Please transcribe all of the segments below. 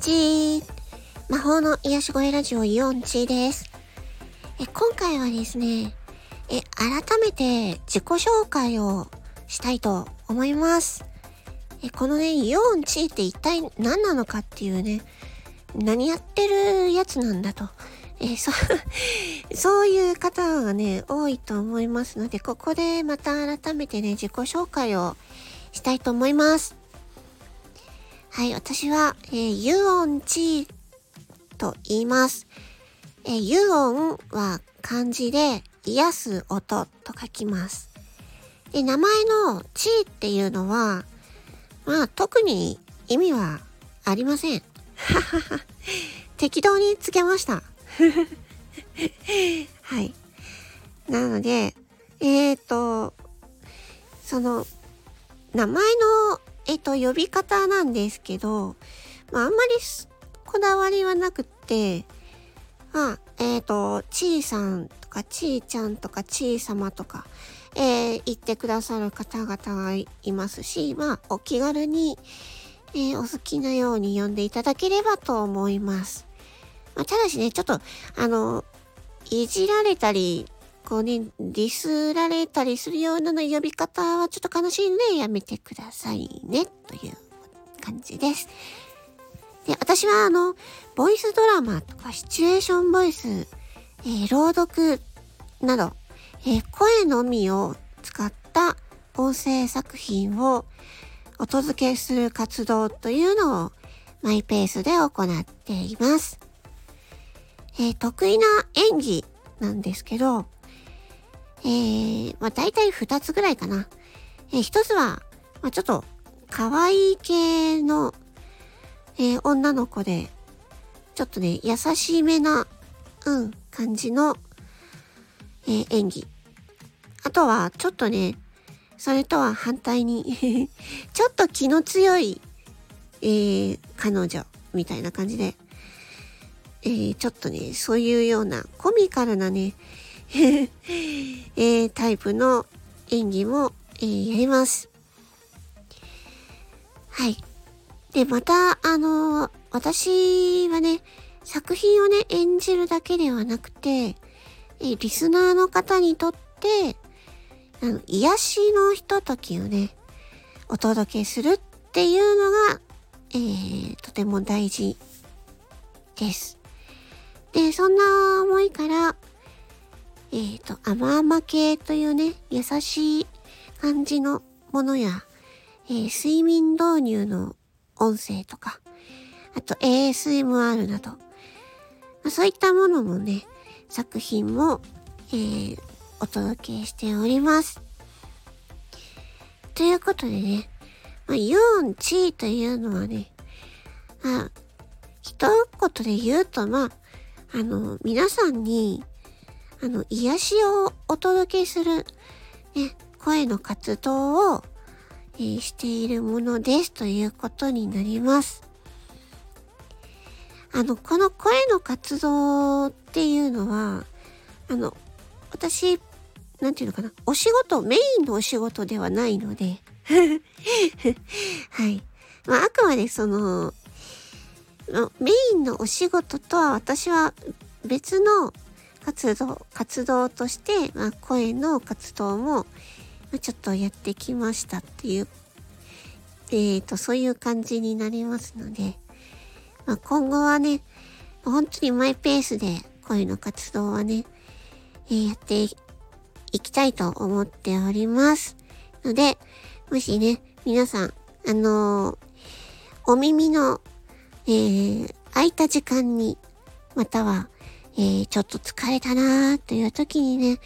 ち魔法の癒し声ラジオイオンチーですえ。今回はですね、え、改めて自己紹介をしたいと思います。え、このね、イオンチーって一体何なのかっていうね、何やってるやつなんだと。えそ、そういう方がね、多いと思いますので、ここでまた改めてね、自己紹介をしたいと思います。はい、私は、えー、ユオンチーと言います。えー、ユオンは漢字で癒す音と書きます。で、名前のチーっていうのは、まあ特に意味はありません。適当につけました。はい。なので、えっ、ー、と、その、名前のえっ、と、呼び方なんですけど、まあ、あんまりこだわりはなくって、まあ、えっ、ー、と、ちいさんとか、ちいちゃんとか、ちいさまとか、えー、言ってくださる方々がいますし、まあ、お気軽に、えー、お好きなように呼んでいただければと思います。まあ、ただしね、ちょっと、あの、いじられたり、こうね、ディスられたりするような呼び方はちょっと悲しいんでやめてくださいね、という感じです。で、私はあの、ボイスドラマとかシチュエーションボイス、えー、朗読など、えー、声のみを使った音声作品をお届けする活動というのをマイペースで行っています。えー、得意な演技なんですけど、えー、まあ大体2つぐらいかな。えー、1つは、まあちょっと可愛い系の、えー、女の子で、ちょっとね、優しめな、うん、感じの、えー、演技。あとは、ちょっとね、それとは反対に ちょっと気の強い、えー、彼女、みたいな感じで、えー、ちょっとね、そういうようなコミカルなね、えー、タイプの演技も、えー、やります。はい。で、また、あのー、私はね、作品をね、演じるだけではなくて、えリスナーの方にとって、あの、癒しのひとときをね、お届けするっていうのが、えー、とても大事です。で、そんな思いから、えっ、ー、と、甘々系というね、優しい感じのものや、えー、睡眠導入の音声とか、あと ASMR など、まあ、そういったものもね、作品も、えー、お届けしております。ということでね、まあ、ユンチーというのはね、まあ、一言で言うと、まあ、あの、皆さんに、あの、癒しをお届けする、ね、声の活動を、えー、しているものですということになります。あの、この声の活動っていうのは、あの、私、なんていうのかな、お仕事、メインのお仕事ではないので はい。まあ、あくまでその、メインのお仕事とは私は別の活動、活動として、まあ、声の活動も、ま、ちょっとやってきましたっていう、えーと、そういう感じになりますので、まあ、今後はね、本当にマイペースで声の活動はね、えー、やっていきたいと思っております。ので、もしね、皆さん、あのー、お耳の、えー、空いた時間に、または、えー、ちょっと疲れたなーという時にね、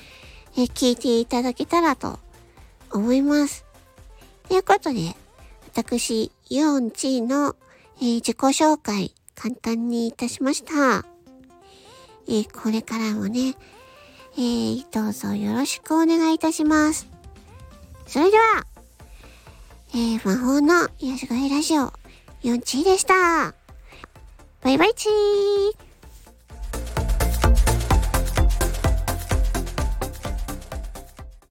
えー、聞いていただけたらと思います。ということで、私、ユオンチーの、えー、自己紹介、簡単にいたしました。え、これからもね、え、どうぞよろしくお願いいたします。それでは、え、魔法の癒し声ラジオ、ユンチーでした。バイバイチー